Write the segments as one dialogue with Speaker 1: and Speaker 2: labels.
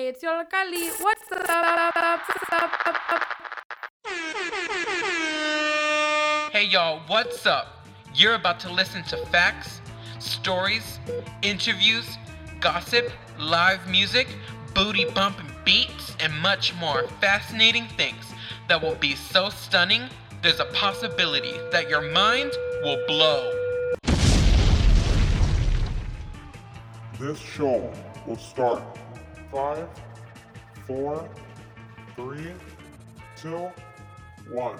Speaker 1: Hey, it's your Kali. What's up?
Speaker 2: Hey y'all, what's up? You're about to listen to facts, stories, interviews, gossip, live music, booty bumping beats, and much more fascinating things that will be so stunning, there's a possibility that your mind will blow.
Speaker 3: This show will start five, four, three, two, one.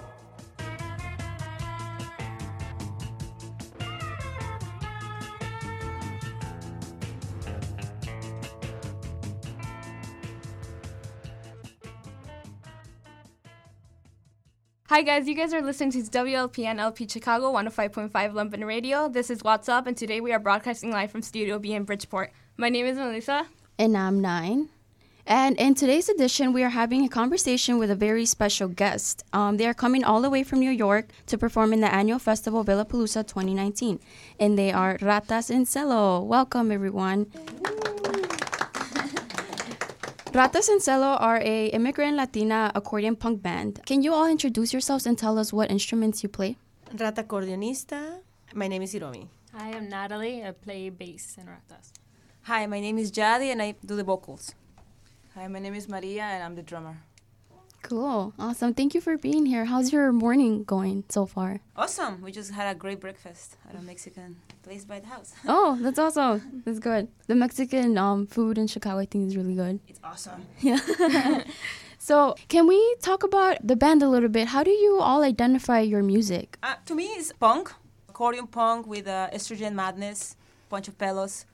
Speaker 1: Hi guys, you guys are listening to WLPN LP Chicago 105.5 Lumpen Radio. This is What's Up, and today we are broadcasting live from Studio B in Bridgeport. My name is Melissa.
Speaker 4: And I'm nine. And in today's edition, we are having a conversation with a very special guest. Um, they are coming all the way from New York to perform in the annual festival Villapalooza 2019. And they are Ratas en Celo. Welcome, everyone. Ratas en Celo are a immigrant Latina accordion punk band. Can you all introduce yourselves and tell us what instruments you play?
Speaker 5: Rata Accordionista. My name is Hiromi.
Speaker 6: Hi, I'm Natalie. I play bass in Ratas.
Speaker 7: Hi, my name is Jadi and I do the vocals.
Speaker 8: Hi, my name is Maria and I'm the drummer.
Speaker 4: Cool. Awesome. Thank you for being here. How's your morning going so far?
Speaker 7: Awesome. We just had a great breakfast at a Mexican place by the house.
Speaker 4: Oh, that's awesome. That's good. The Mexican um, food in Chicago, I think, is really good.
Speaker 7: It's awesome.
Speaker 4: Yeah. so, can we talk about the band a little bit? How do you all identify your music?
Speaker 7: Uh, to me, it's punk, accordion punk with uh, estrogen madness, bunch of pelos.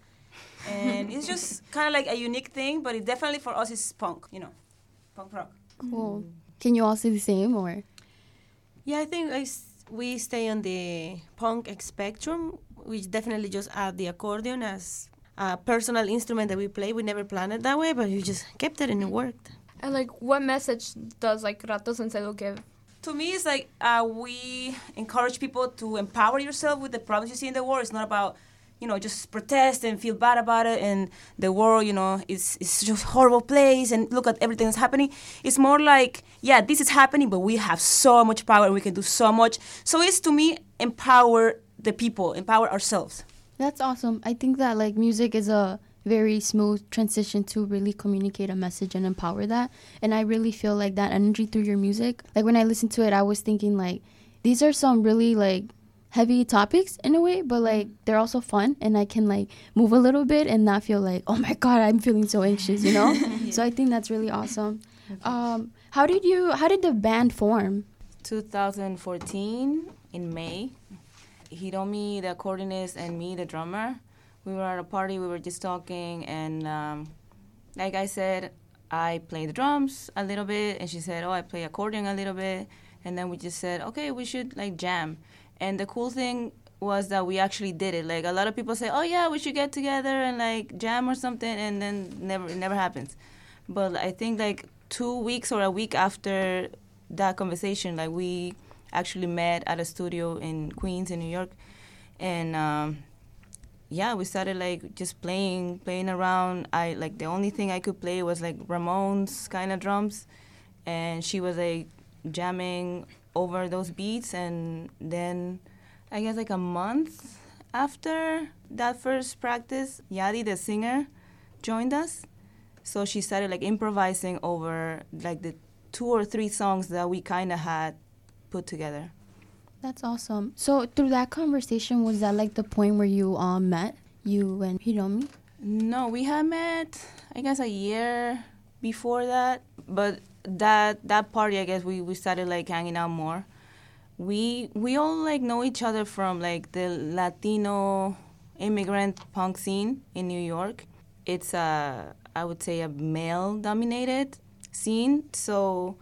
Speaker 7: And it's just kind of like a unique thing, but it definitely for us is punk, you know, punk rock.
Speaker 4: Cool. Can you all say the same or?
Speaker 5: Yeah, I think I s- we stay on the punk spectrum. We definitely just add the accordion as a personal instrument that we play. We never planned it that way, but we just kept it and it worked.
Speaker 1: And like, what message does like Ratas en Celo give?
Speaker 7: To me, it's like uh, we encourage people to empower yourself with the problems you see in the world. It's not about you know just protest and feel bad about it and the world you know is is just horrible place and look at everything that's happening it's more like yeah this is happening but we have so much power and we can do so much so it's to me empower the people empower ourselves
Speaker 4: That's awesome. I think that like music is a very smooth transition to really communicate a message and empower that. And I really feel like that energy through your music. Like when I listened to it, I was thinking like these are some really like heavy topics in a way, but like they're also fun and I can like move a little bit and not feel like, "Oh my god, I'm feeling so anxious," you know? So I think that's really awesome. Um how did you how did the band form?
Speaker 8: 2014 in May. Hiromi, the accordionist, and me, the drummer, we were at a party. We were just talking, and um, like I said, I play the drums a little bit, and she said, "Oh, I play accordion a little bit." And then we just said, "Okay, we should like jam." And the cool thing was that we actually did it. Like a lot of people say, "Oh yeah, we should get together and like jam or something," and then never it never happens. But I think like two weeks or a week after that conversation, like we actually met at a studio in Queens, in New York, and um, yeah, we started like just playing, playing around. I like the only thing I could play was like Ramones kind of drums, and she was like jamming over those beats, and then I guess like a month after that first practice, Yadi, the singer, joined us. So she started like improvising over like the two or three songs that we kind of had put together.
Speaker 4: That's awesome. So through that conversation was that like the point where you um met you and Hiromi?
Speaker 8: No, we had met I guess a year before that, but that that party I guess we, we started like hanging out more. We we all like know each other from like the Latino immigrant punk scene in New York. It's a I would say a male dominated scene. So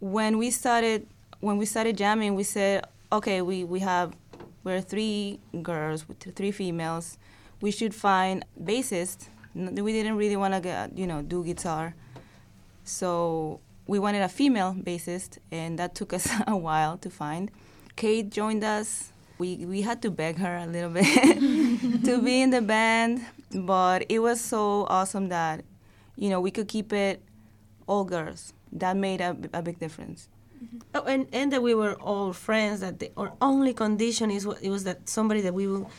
Speaker 8: when we started when we started jamming, we said, okay, we, we have we're three girls, three females. We should find bassist. We didn't really want to get you know do guitar, so we wanted a female bassist, and that took us a while to find. Kate joined us. We we had to beg her a little bit to be in the band, but it was so awesome that you know, we could keep it all girls. That made a, a big difference. Mm-hmm.
Speaker 5: Oh, and and that we were all friends. That the, our only condition is it was that somebody that we will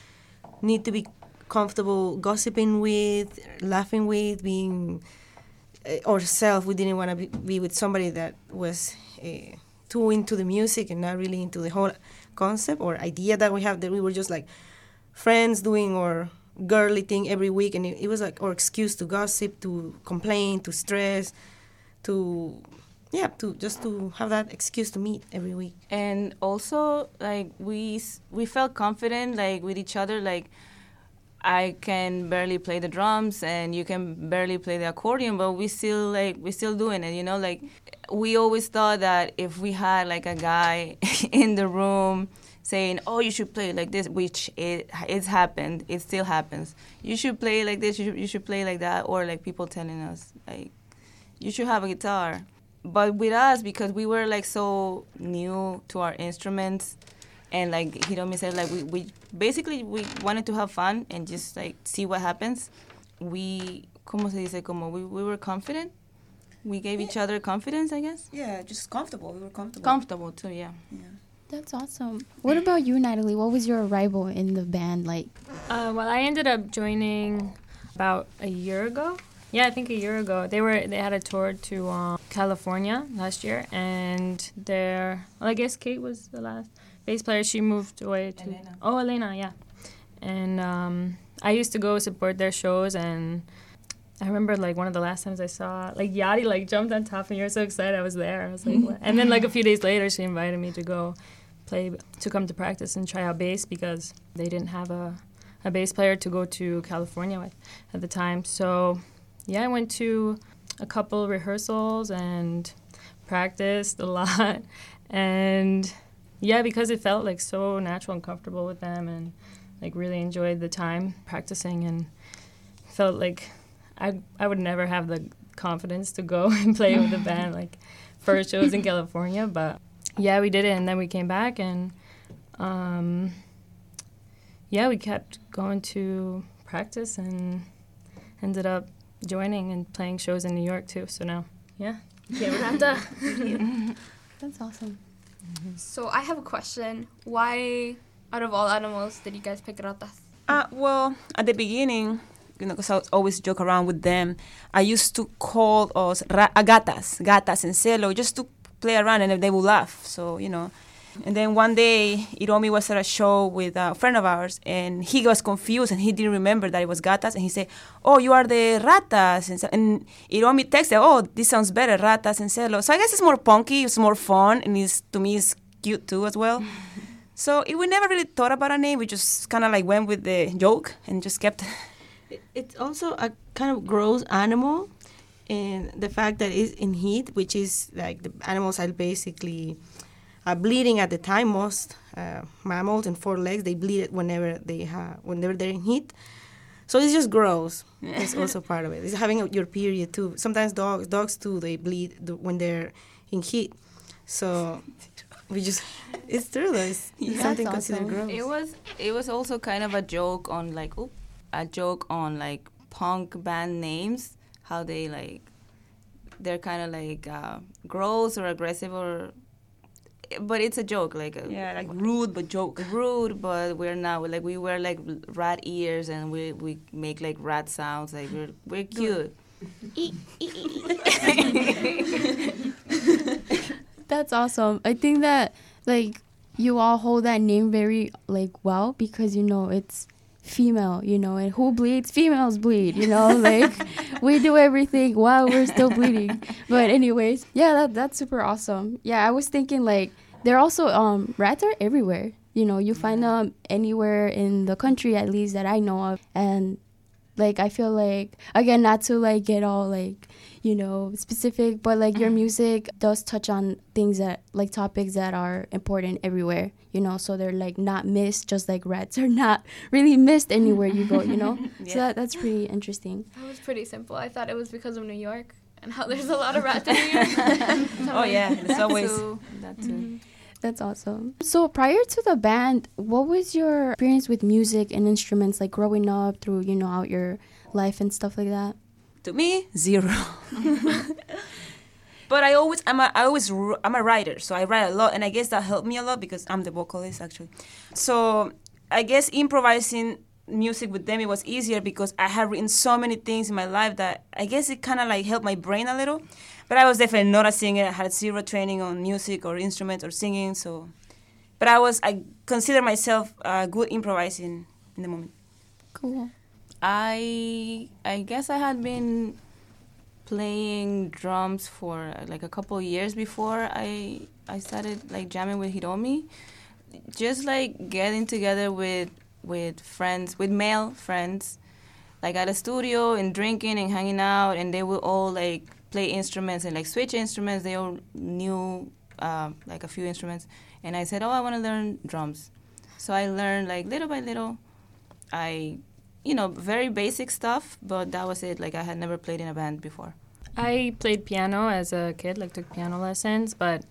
Speaker 5: need to be comfortable gossiping with, laughing with, being ourselves. We didn't want to be, be with somebody that was uh, too into the music and not really into the whole concept or idea that we have. That we were just like friends doing our girly thing every week, and it, it was like our excuse to gossip, to complain, to stress, to yeah, to just to have that excuse to meet every week.
Speaker 8: and also like we we felt confident like with each other like i can barely play the drums and you can barely play the accordion but we still like we still doing it you know? Like we always thought that if we had like a guy in the room saying oh you should play like this which it it's happened it still happens. You should play like this you should, you should play like that or like people telling us like you should have a guitar. But with us because we were like so new to our instruments and like Hiromi said like we, we basically we wanted to have fun and just like see what happens we como se dice como we, we were confident we gave each other confidence I guess
Speaker 7: Yeah, just comfortable. We were comfortable.
Speaker 8: comfortable too yeah Yeah.
Speaker 4: That's awesome. What about you, Natalie? What was your arrival in the band like?
Speaker 6: Uh, well, I ended up joining about a year ago. Yeah, I think a year ago. They were they had a tour to um, California last year, and their well, I guess Kate was the last bass player. She moved away to
Speaker 8: Elena.
Speaker 6: oh Elena, yeah. And um, I used to go support their shows, and I remember like one of the last times I saw like Yadi like jumped on top, and you're so excited I was there. I was like, what? and then like a few days later, she invited me to go play to come to practice and try out bass because they didn't have a a bass player to go to California with at the time. So, yeah, I went to a couple rehearsals and practiced a lot. And yeah, because it felt like so natural and comfortable with them and like really enjoyed the time practicing and felt like I I would never have the confidence to go and play with the band like first shows in California, but yeah, we did it and then we came back and um yeah, we kept going to practice and ended up joining and playing shows in New York too. So now, yeah, yeah, we're have to.
Speaker 4: That's awesome.
Speaker 1: So I have a question. Why, out of all animals, did you guys pick ratas?
Speaker 7: Uh, well, at the beginning, you know, because I always joke around with them, I used to call us ra- gatas, gatas en celo, just to play around and they would laugh. So, you know. And then one day, Hiromi was at a show with a friend of ours, and he was confused and he didn't remember that it was gatas. And he said, Oh, you are the ratas. And, so- and Hiromi texted, Oh, this sounds better, ratas en celo. So I guess it's more punky, it's more fun, and it's, to me, it's cute too as well. So it, we never really thought about a name. We just kind of like went with the joke and just kept.
Speaker 5: It- It's also a kind of gross animal, and the fact that it's in heat, which is like the animals are basically uh, bleeding at the time. Most uh, mammals and four legs they bleed it whenever they have whenever they're in heat. So it's just gross. It's also part of it. It's having your period too. Sometimes dogs, dogs too, they bleed when they're in heat. So we just, it's true though. It's
Speaker 4: That's
Speaker 5: something considered
Speaker 4: awesome.
Speaker 5: gross.
Speaker 8: It was it was also kind of a joke on like oop, a joke on like punk band names, how they like they're kind of like uh, gross or aggressive or but it's a joke like uh,
Speaker 7: Yeah, like rude but joke.
Speaker 8: rude but we're not like we wear like rat ears and we we make like rat sounds like we're we're cute
Speaker 4: That's awesome. I think that like you all hold that name very like well because you know it's female, you know, and who bleeds? Females bleed, you know, like we do everything while we're still bleeding. But anyways, yeah, that that's super awesome. Yeah, I was thinking like they're also um rats are everywhere. You know, you find them anywhere in the country at least that I know of and like I feel like again not to like get all like you know specific but like your uh-huh. music does touch on things that like topics that are important everywhere you know so they're like not missed just like rats are not really missed anywhere you go you know? So that, that's pretty interesting.
Speaker 1: That was pretty simple. I thought it was because of New York and how there's a lot of rats in New York.
Speaker 7: Oh yeah, it's always.
Speaker 1: So,
Speaker 8: that mm-hmm. too
Speaker 4: that's awesome. So prior to the band what was your experience with music and instruments like growing up through you know out your life and stuff like that
Speaker 7: To me, zero. but I always, I'm a, I always, I'm a writer, so I write a lot, and I guess that helped me a lot because I'm the vocalist actually. So I guess improvising music with them it was easier because I had written so many things in my life that I guess it kind of like helped my brain a little. But I was definitely not a singer. I had zero training on music or instruments or singing. So, but I was I consider myself uh, good improvising in the moment.
Speaker 4: Cool.
Speaker 8: I I guess I had been playing drums for like a couple years before I I started like jamming with Hiromi. Just like getting together with with friends, with male friends, like at a studio and drinking and hanging out, and they would all like play instruments and like switch instruments. They all knew uh, like a few instruments, and I said, "Oh, I want to learn drums." So I learned like little by little. I, you know, very basic stuff, but that was it. Like I had never played in a band before.
Speaker 6: I played piano as a kid, like took piano lessons, but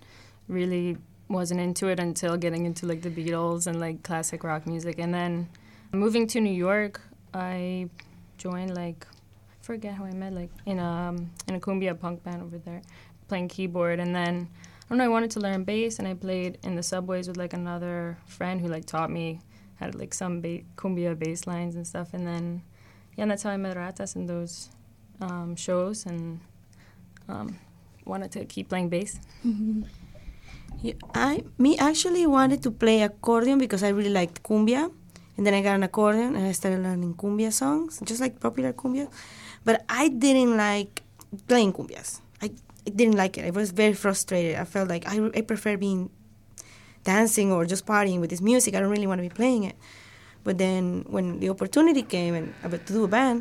Speaker 6: really wasn't into it until getting into like the Beatles and like classic rock music. And then moving to New York, I joined like I forget how I met like in a in a cumbia punk band over there, playing keyboard. And then I don't know, I wanted to learn bass, and I played in the subways with like another friend who like taught me had like some ba- cumbia bass lines and stuff. And then yeah, and that's how I met Ratas in those um, shows and um, wanted to keep playing bass.
Speaker 5: Yeah, I me actually wanted to play accordion because I really liked cumbia, and then I got an accordion and I started learning cumbia songs, just like popular cumbia. But I didn't like playing cumbias. I, I didn't like it. I was very frustrated. I felt like I, I prefer being dancing or just partying with this music. I don't really want to be playing it. But then when the opportunity came and about to do a band,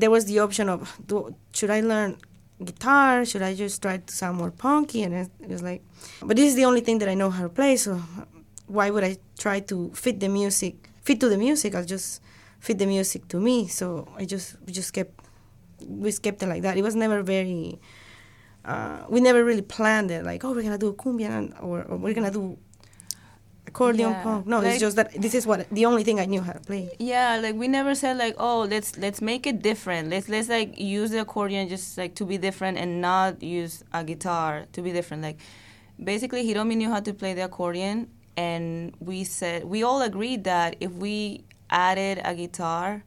Speaker 5: there was the option of do, should I learn guitar? Should I just try to sound more punky? And it, was like, but this is the only thing that I know how to play. So why would I try to fit the music, fit to the music? I'll just fit the music to me. So I just we just kept we kept it like that. It was never very. Uh, we never really planned it. Like, oh, we're gonna do cumbia and, or, or we're gonna do accordion
Speaker 8: Yeah,
Speaker 5: punk. No,
Speaker 8: like-
Speaker 5: it's just that this is what the only thing I knew how to play.
Speaker 8: Yeah, like we never said like, oh, let's let's make it different. Let's let's like use the accordion just like to be different and not use a guitar to be different. Like basically Hiromi knew how to play the accordion and we said we all agreed that if we added a guitar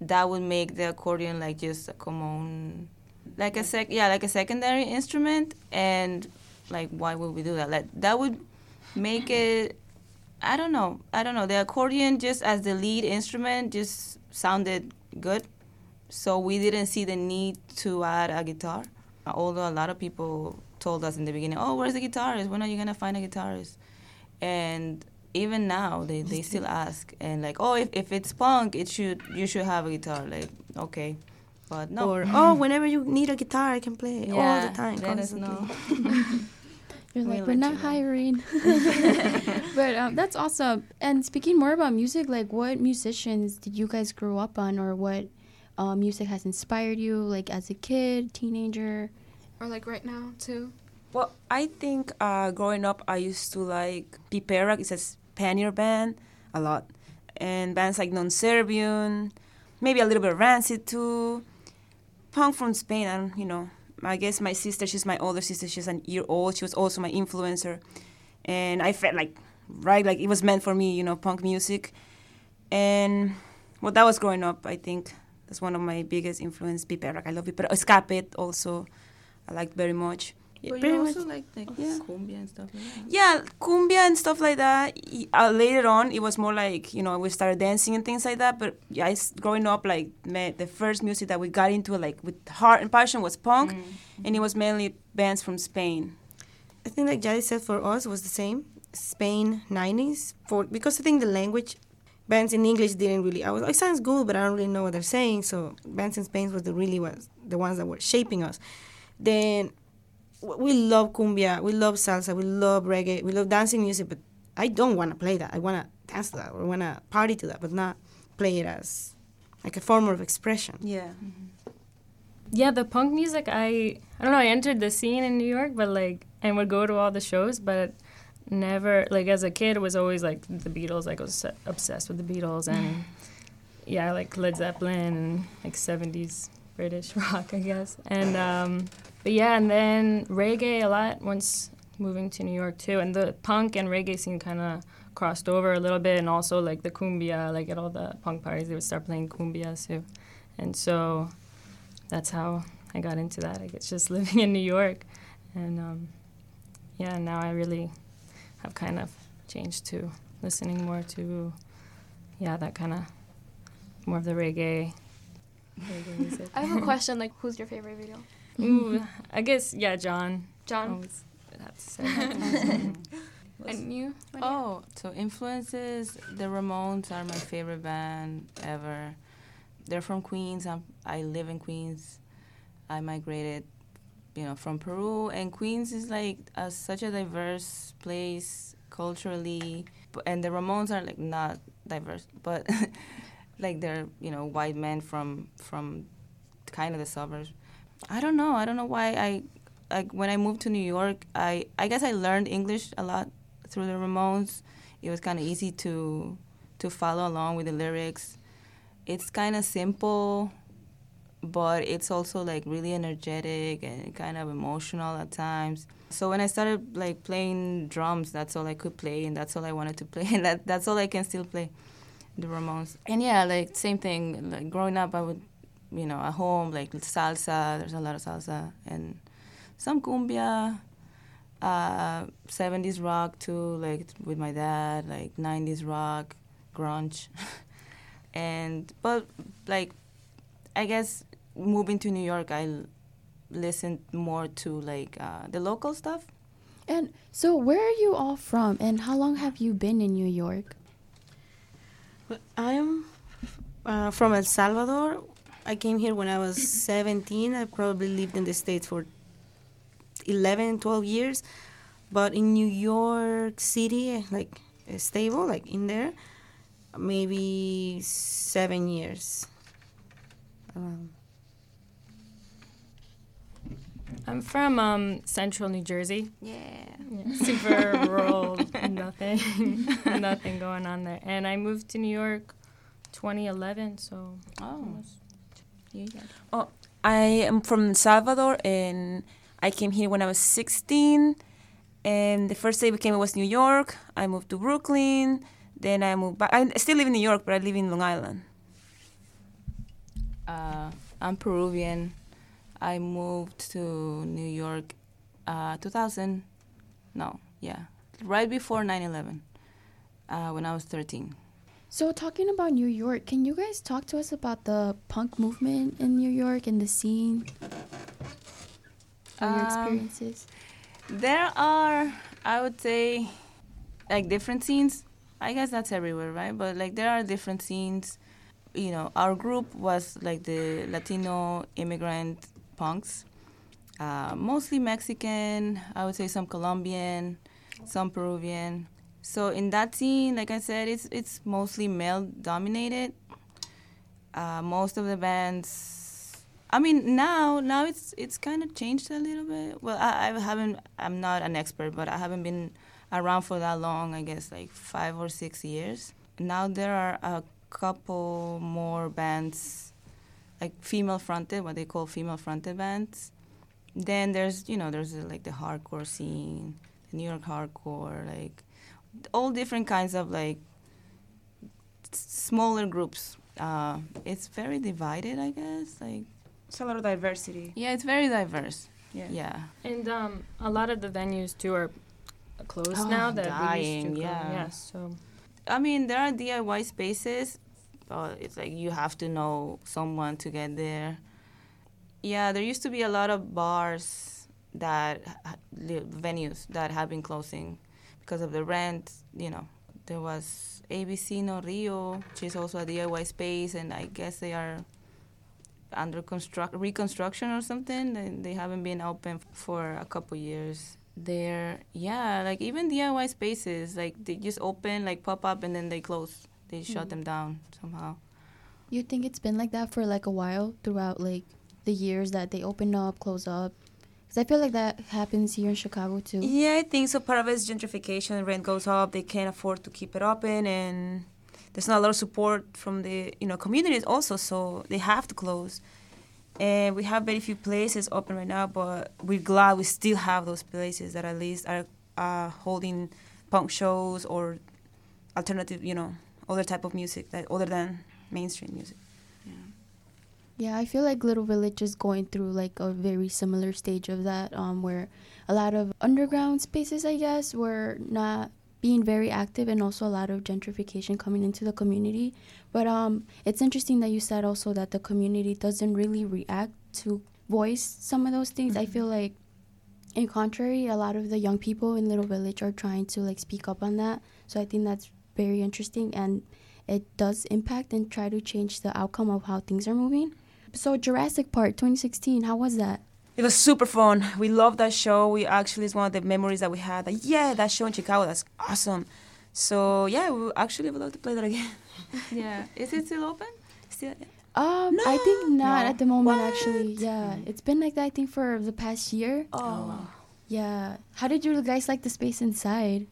Speaker 8: that would make the accordion like just a common like a sec yeah, like a secondary instrument and like why would we do that? Like that would make it I don't know. I don't know. The accordion just as the lead instrument just sounded good. So we didn't see the need to add a guitar. Although a lot of people told us in the beginning, "Oh, where's the guitarist? When are you going to find a guitarist?" And even now they, they still ask and like, "Oh, if, if it's punk, it should you should have a guitar." Like, okay. But no.
Speaker 5: Or oh, whenever you need a guitar, I can play all the time.
Speaker 8: let us know.
Speaker 4: You're
Speaker 8: We'll
Speaker 4: like, we're not hiring. but um, that's awesome. And speaking more about music, like what musicians did you guys grow up on, or what uh, music has inspired you, like as a kid, teenager?
Speaker 1: Or like right now too.
Speaker 7: Well, I think uh, growing up, I used to like Piperrak. It's a Spaniard band a lot, and bands like Non Servium, maybe a little bit of Rancid too. Punk from Spain. I don't, you know. I guess my sister, she's my older sister. She's an year old. She was also my influencer, and I felt like right, like it was meant for me. You know, punk music, and well, that was growing up. I think that's one of my biggest influence. Piperrak. I love Piperrak. Ska-P also. I liked very much. Yeah,
Speaker 8: But
Speaker 7: pretty
Speaker 8: you
Speaker 7: much.
Speaker 8: also like like
Speaker 7: Yeah.
Speaker 8: cumbia and stuff like that.
Speaker 7: Yeah, cumbia and stuff like that. Uh, later on, it was more like you know we started dancing and things like that. But yeah, I s growing up, like me, the first music that we got into, like with heart and passion, was punk, and it was mainly bands from Spain.
Speaker 5: I think like Jai said for us was the same. Spain 90s for because I think the language bands in English didn't really I was it sounds good but I don't really know what they're saying so bands in Spain was the really was the ones that were shaping us. Then w- we love cumbia, we love salsa, we love reggae, we love dancing music but I don't want to play that. I want to dance to that or want to party to that but not play it as like a form of expression.
Speaker 7: Yeah.
Speaker 6: Yeah, the punk music. I I don't know. I entered the scene in New York, but like, and would go to all the shows, but never like as a kid it was always like the Beatles. Like I was obsessed with the Beatles and yeah, like Led Zeppelin and like seventies British rock, I guess. And um, but yeah, and then reggae a lot once moving to New York too. And the punk and reggae scene kind of crossed over a little bit, and also like the cumbia, like at all the punk parties, they would start playing cumbia too. And so that's how I got into that. Like it's just living in New York, and um, yeah, now I really have kind of changed to listening more to yeah that kind of more of the reggae. reggae music.
Speaker 1: I have a question. Like, who's your favorite video?
Speaker 6: Ooh, I guess yeah, John.
Speaker 1: John.
Speaker 6: Always have to say.
Speaker 1: And you?
Speaker 8: Oh, so influences. The Ramones are my favorite band ever. They're from Queens. I'm, I live in Queens. I migrated, you know, from Peru, and Queens is like a, such a diverse place culturally. And the Ramones are like not diverse, but like they're you know white men from from kind of the suburbs. I don't know. I don't know why I like when I moved to New York. I I guess I learned English a lot through the Ramones. It was kind of easy to to follow along with the lyrics. It's kind of simple, but it's also like really energetic and kind of emotional at times. So when I started like playing drums, that's all I could play, and that's all I wanted to play, and that that's all I can still play, the Ramones. And yeah, like same thing. Like growing up, I would, you know, at home like salsa. There's a lot of salsa and some cumbia, uh, 70s rock too, like with my dad, like 90s rock, grunge, and but like, I guess moving to New York, I l- listened more to like uh, the local stuff.
Speaker 4: And so, where are you all from, and how long have you been in New York?
Speaker 5: Well, I'm uh, from El Salvador. I came here when I was 17. I probably lived in the States for 11, 12 years. But in New York City, like uh, stable, like in there, maybe seven years. Um,
Speaker 6: I'm from um, central New Jersey.
Speaker 8: Yeah.
Speaker 6: Yeah, super rural, nothing, nothing going on there. And I moved to New York 2011, so
Speaker 8: Oh.
Speaker 6: almost
Speaker 8: Yeah.
Speaker 7: Oh, I am from El Salvador, and I came here when I was 16. And the first day we came was New York. I moved to Brooklyn. Then I moved back. I still live in New York, but I live in Long Island.
Speaker 8: Uh, I'm Peruvian. I moved to New York uh, 2000. No, yeah. Right before 9 11, uh, when I was 13.
Speaker 4: So, talking about New York, can you guys talk to us about the punk movement in New York and the scene? Or your
Speaker 8: Um,
Speaker 4: experiences?
Speaker 8: There are, I would say, like different scenes. I guess that's everywhere, right? But like there are different scenes. You know, our group was like the Latino immigrant punks, uh, mostly Mexican. I would say some Colombian, some Peruvian. So in that scene, like I said, it's it's mostly male dominated. Uh, most of the bands I mean, now now it's it's kind of changed a little bit. Well, I, I haven't. I'm not an expert, but I haven't been around for that long. I guess like five or six years. Now there are a couple more bands, like female fronted, what they call female fronted bands. Then there's you know there's like the hardcore scene, the New York hardcore, like all different kinds of like smaller groups. Uh, it's very divided, I guess. Like
Speaker 7: It's a lot of diversity.
Speaker 8: yeah, it's very diverse.
Speaker 7: Yeah.
Speaker 8: Yeah.
Speaker 6: And um, a lot of the venues too are closed
Speaker 8: Oh,
Speaker 6: now that we
Speaker 8: dying,
Speaker 6: used to go.
Speaker 8: yeah.
Speaker 6: Yes, so
Speaker 8: I mean, there are DIY spaces, but it's like you have to know someone to get there. Yeah, there used to be a lot of bars that ha- venues that have been closing because of the rent. You know, there was ABC No Rio, which is also a DIY space, and I guess they are under construct reconstruction or something. They, they haven't been open for a couple years. There, yeah, like even DIY spaces, like they just open, like pop up, and then they close. They shut mm-hmm. them down somehow.
Speaker 4: You think it's been like that for like a while throughout like the years that they open up, close up? Because I feel like that happens here in Chicago too.
Speaker 7: Yeah, I think so. Part of it is gentrification. Rent goes up. They can't afford to keep it open, and there's not a lot of support from the you know communities also. So they have to close. and we have very few places open right now. But we're glad we still have those places that at least are uh, holding punk shows or alternative, you know, other type of music that other than mainstream music.
Speaker 4: Yeah, I feel like Little Village is going through like a very similar stage of that, um, where a lot of underground spaces, I guess, were not being very active, and also a lot of gentrification coming into the community. But um, it's interesting that you said also that the community doesn't really react to voice some of those things. I feel like, in contrary, a lot of the young people in Little Village are trying to like speak up on that. So I think that's very interesting, and it does impact and try to change the outcome of how things are moving. So Jurassic Park 2016, how was that?
Speaker 7: It was super fun. We loved that show. We actually it's one of the memories that we had. Like, yeah, that show in Chicago, that's awesome. So yeah, we actually would love to play that again.
Speaker 8: Yeah. Is it still open?
Speaker 7: Still,
Speaker 4: Um, I think not
Speaker 7: No.
Speaker 4: at the moment.
Speaker 7: What?
Speaker 4: Actually, yeah, it's been like that. I think for the past year.
Speaker 7: oh,
Speaker 4: Yeah. How did you guys like the space inside?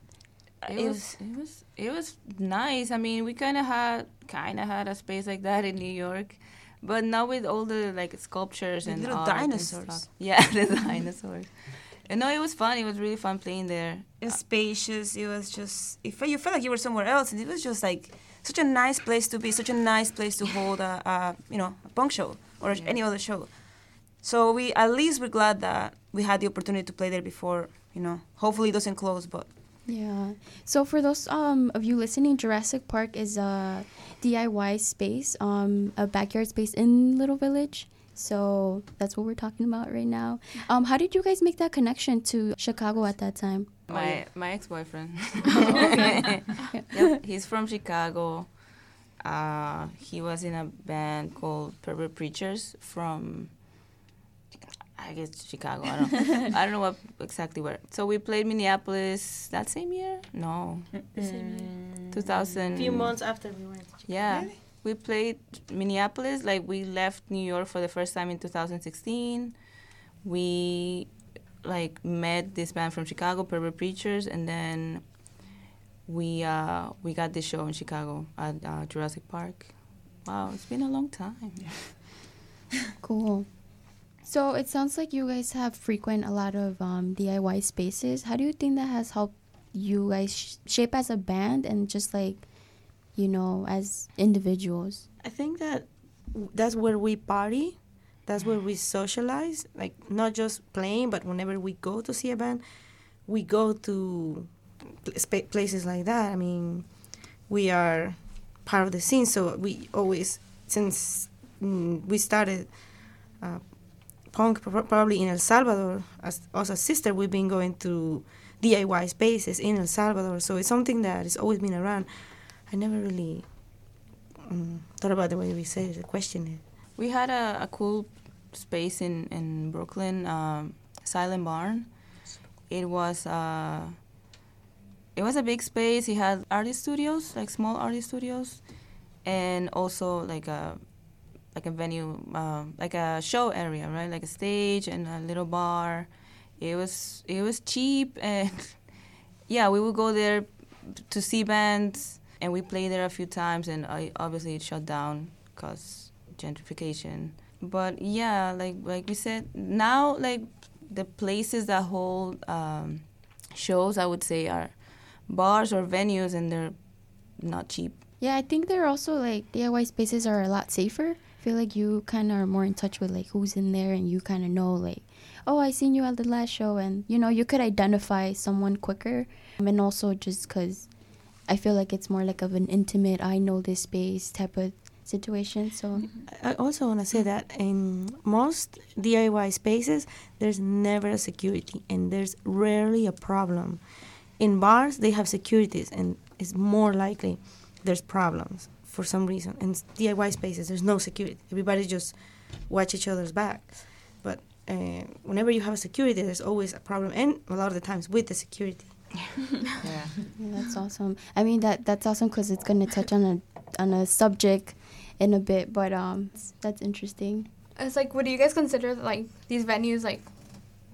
Speaker 8: It
Speaker 7: It
Speaker 8: was it was it was nice. I mean, we kind of had kind of had a space like that in New York, but not with all the like sculptures
Speaker 7: The
Speaker 8: and
Speaker 7: little
Speaker 8: art and
Speaker 7: dinosaurs.
Speaker 8: stuff. Yeah, the dinosaurs. And no, it was fun. It was really fun playing there.
Speaker 7: it was spacious. It was just it felt, you felt like you were somewhere else, and it was just like such a nice place to be, such a nice place to hold a, a you know a punk show or
Speaker 8: Yeah.
Speaker 7: any other show. So we at least we're glad that we had the opportunity to play there before. You know, hopefully it doesn't close, but
Speaker 4: Yeah. So for those um of you listening, Jurassic Park is a DIY space, um, a backyard space in Little Village. So that's what we're talking about right now. Um, how did you guys make that connection to Chicago at that time?
Speaker 8: My my ex boyfriend.
Speaker 4: okay.
Speaker 8: yep, he's from Chicago. Uh, he was in a band called Pervert Preachers from, I guess Chicago. I don't, I don't know what exactly where. So we played Minneapolis that same year. No, two thousand.
Speaker 5: A few months after we went.
Speaker 8: Yeah, we played Minneapolis. Like we left New York for the first time in 2016. We like met this band from Chicago, Pervert Preachers, and then we uh, we got this show in Chicago at uh, Jurassic Park. Wow, it's been a long time.
Speaker 4: Cool. So it sounds like you guys have frequent a lot of um, DIY spaces. How do you think that has helped you guys sh- shape as a band and just like, you know, as individuals?
Speaker 5: I think that that's where we party. That's where we socialize. Like not just playing, but whenever we go to see a band, we go to pl- places like that. I mean, we are part of the scene, so we always since mm, we started uh, punk probably in El Salvador as us as sister, we've been going to DIY spaces in El Salvador. So it's something that has always been around. I never really um, thought about the way we say it, the question it.
Speaker 8: We had a, a cool space in in Brooklyn, um, Silent Barn. It was uh, it was a big space. It had artist studios, like small artist studios, and also like a like a venue, uh, like a show area, right? Like a stage and a little bar. It was it was cheap and yeah, we would go there to see bands and we played there a few times and I, obviously it shut down because gentrification. But yeah, like like we said, now like the places that hold um, shows, I would say, are bars or venues, and they're not cheap.
Speaker 4: Yeah, I think they're also like DIY spaces are a lot safer. Feel like you kind of are more in touch with like who's in there and you kind of know like, oh, I seen you at the last show and you know, you could identify someone quicker. Um, and also just cuz I feel like it's more like of an intimate I know this space type of situation. So mm-hmm.
Speaker 5: I also want to say that in most DIY spaces, there's never a security and there's rarely a problem. In bars, they have securities and it's more likely there's problems for some reason. In DIY spaces, there's no security. Everybody just watch each other's back. But uh, whenever you have a security, there's always a problem, and a lot of the times with the security.
Speaker 8: Yeah.
Speaker 4: yeah, that's awesome. I mean that that's awesome cuz it's going to touch on a on a subject in a bit, but um that's interesting.
Speaker 1: It's like, would you guys consider like these venues like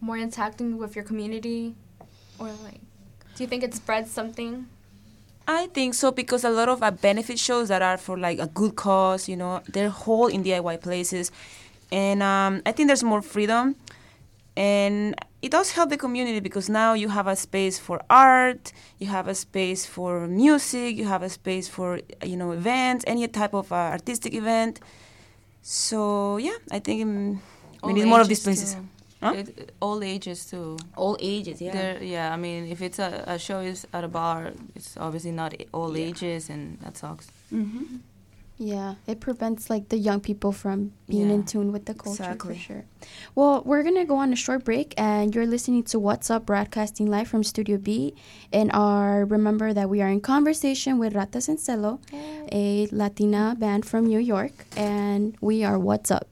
Speaker 1: more interacting with your community, or like, do you think it spreads something?
Speaker 7: I think so because a lot of uh, benefit shows that are for like a good cause, you know, they're whole in DIY places. and um, I think there's more freedom, and it does help the community because now you have a space for art, you have a space for music, you have a space for you know events, any type of uh, artistic event. So yeah, I think um, we
Speaker 8: All
Speaker 7: need more of these places.
Speaker 8: too.
Speaker 7: Huh?
Speaker 8: It- all ages too.
Speaker 7: All ages, yeah.
Speaker 8: There, yeah, I mean, if it's a, a show is at a bar, it's obviously not all
Speaker 7: Yeah.
Speaker 8: ages, and that sucks.
Speaker 7: Mm-hmm.
Speaker 9: Yeah, it prevents like the young people from being in tune with the culture
Speaker 7: exactly.
Speaker 9: for sure. Well, we're gonna go on a short break, and you're listening to What's Up, broadcasting live from Studio B. And our remember that we are in conversation with Ratas en Celo, a Latina band from New York, and we are What's Up.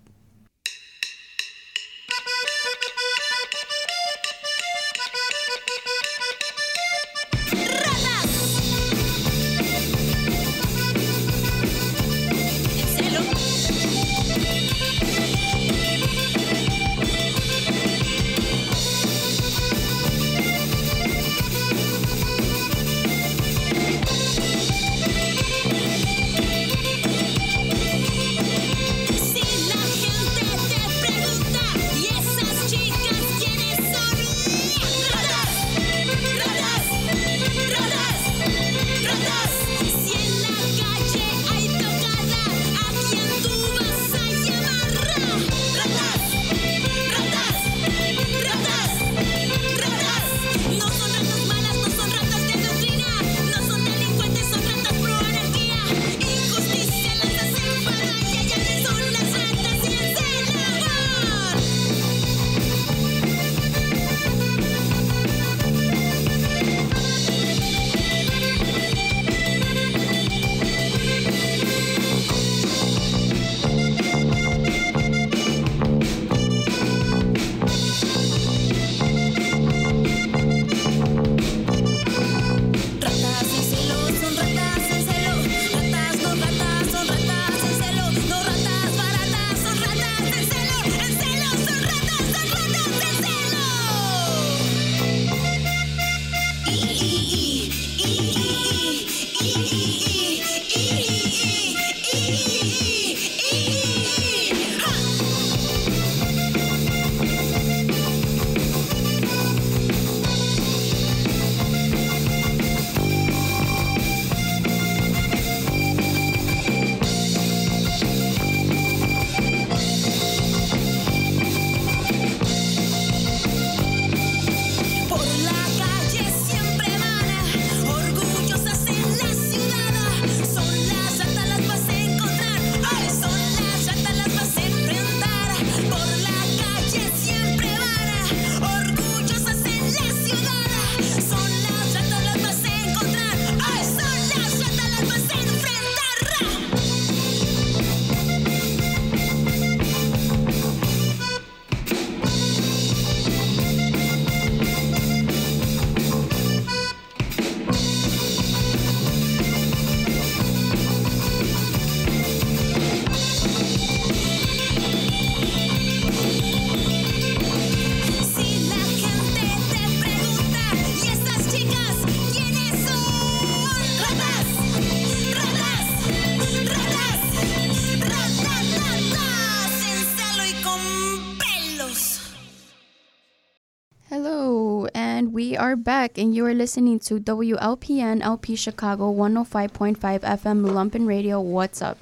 Speaker 9: Are back, and you are listening to WLPN LP Chicago 105.5 FM Lumpen Radio. What's up?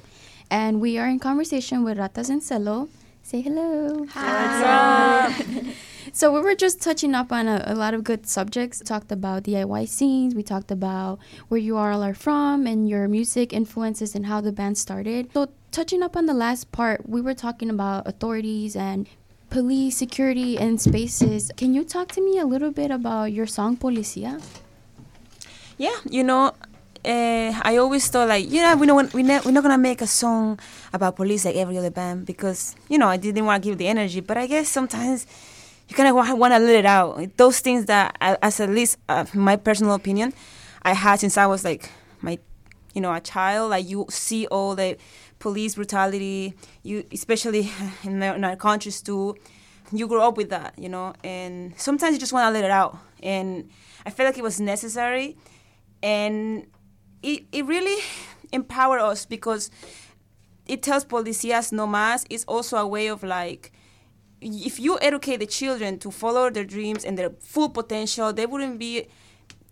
Speaker 9: And we are in conversation with Ratas en Celo. Say hello. Hi. so we were just touching up on a, a lot of good subjects. Talked about DIY scenes. We talked about where you all are from and your music influences and how the band started. So touching up on the last part, we were talking about authorities and police, security, and spaces. Can you talk to me a little bit about your song Policia?
Speaker 7: Yeah, you know, uh, I always thought like, you know, we know we ne- we're not gonna make a song about police like every other band because you know I didn't want to give the energy, but I guess sometimes you kind of want to let it out. Those things that, as at least uh, my personal opinion, I had since I was like my, you know, a child. Like you see all the police brutality, you especially in our, in our countries too. You grow up with that, you know, and sometimes you just want to let it out. And I felt like it was necessary, and it, it really empowered us because it tells policías no más It's also a way of like if you educate the children to follow their dreams and their full potential, they wouldn't be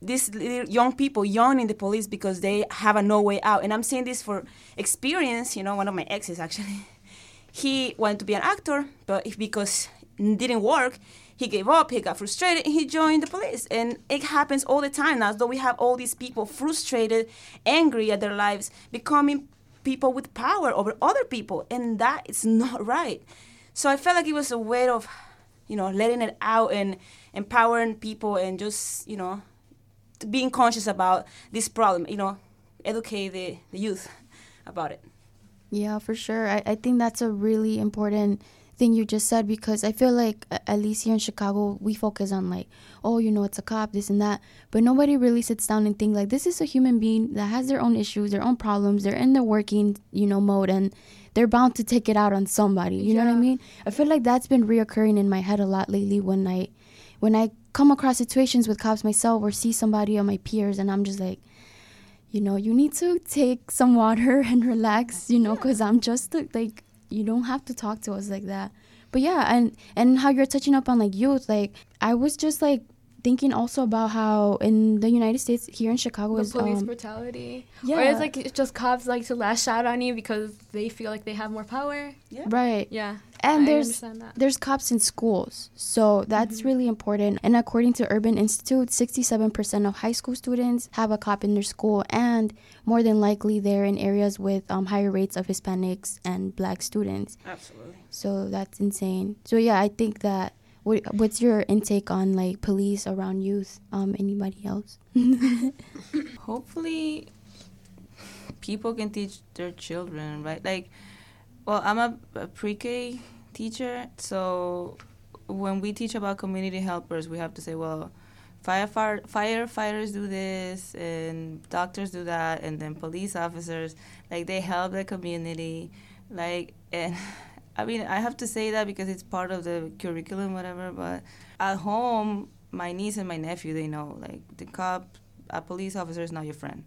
Speaker 7: these young people yawning the police because they have a no way out. And I'm saying this for experience. You know, one of my exes actually, he wanted to be an actor, but because it didn't work, he gave up. He got frustrated. And he joined the police, and it happens all the time now. Though we have all these people frustrated, angry at their lives, becoming people with power over other people, and that is not right. So I felt like it was a way of, you know, letting it out and empowering people and just, you know, being conscious about this problem, you know, educate the, the youth about it.
Speaker 4: Yeah, for sure. I, I think that's a really important thing you just said because I feel like at least here in Chicago we focus on like, oh, you know, it's a cop, this and that, but nobody really sits down and think like this is a human being that has their own issues, their own problems. They're in the working, you know, mode and they're bound to take it out on somebody. You know what I mean? I feel like that's been reoccurring in my head a lot lately when I when I come across situations with cops myself or see somebody of my peers and I'm just like you know, you need to take some water and relax, you know, because I'm just like, you don't have to talk to us like that. But yeah, and and how you're touching up on like youth, like I was just like thinking also about how in the United States here in Chicago
Speaker 1: The
Speaker 4: is
Speaker 1: police
Speaker 4: um,
Speaker 1: brutality.
Speaker 4: yeah.
Speaker 1: Or it's like it's just cops like to lash out on you because they feel like they have more power. Yeah.
Speaker 4: right.
Speaker 1: Yeah.
Speaker 4: And
Speaker 1: I
Speaker 4: there's
Speaker 1: that.
Speaker 4: there's cops in schools, so that's really important. And according to Urban Institute, 67% of high school students have a cop in their school, and more than likely they're in areas with um, higher rates of Hispanics and Black students.
Speaker 7: Absolutely.
Speaker 4: So that's insane. So yeah, I think that. What, what's your intake on like police around youth? Um, anybody else?
Speaker 8: hopefully people can teach their children right like well i'm a, a pre-k teacher so when we teach about community helpers we have to say well firefighter, firefighters do this and doctors do that and then police officers like they help the community like and i mean i have to say that because it's part of the curriculum whatever but at home my niece and my nephew they know like the cop a police officer is not your friend.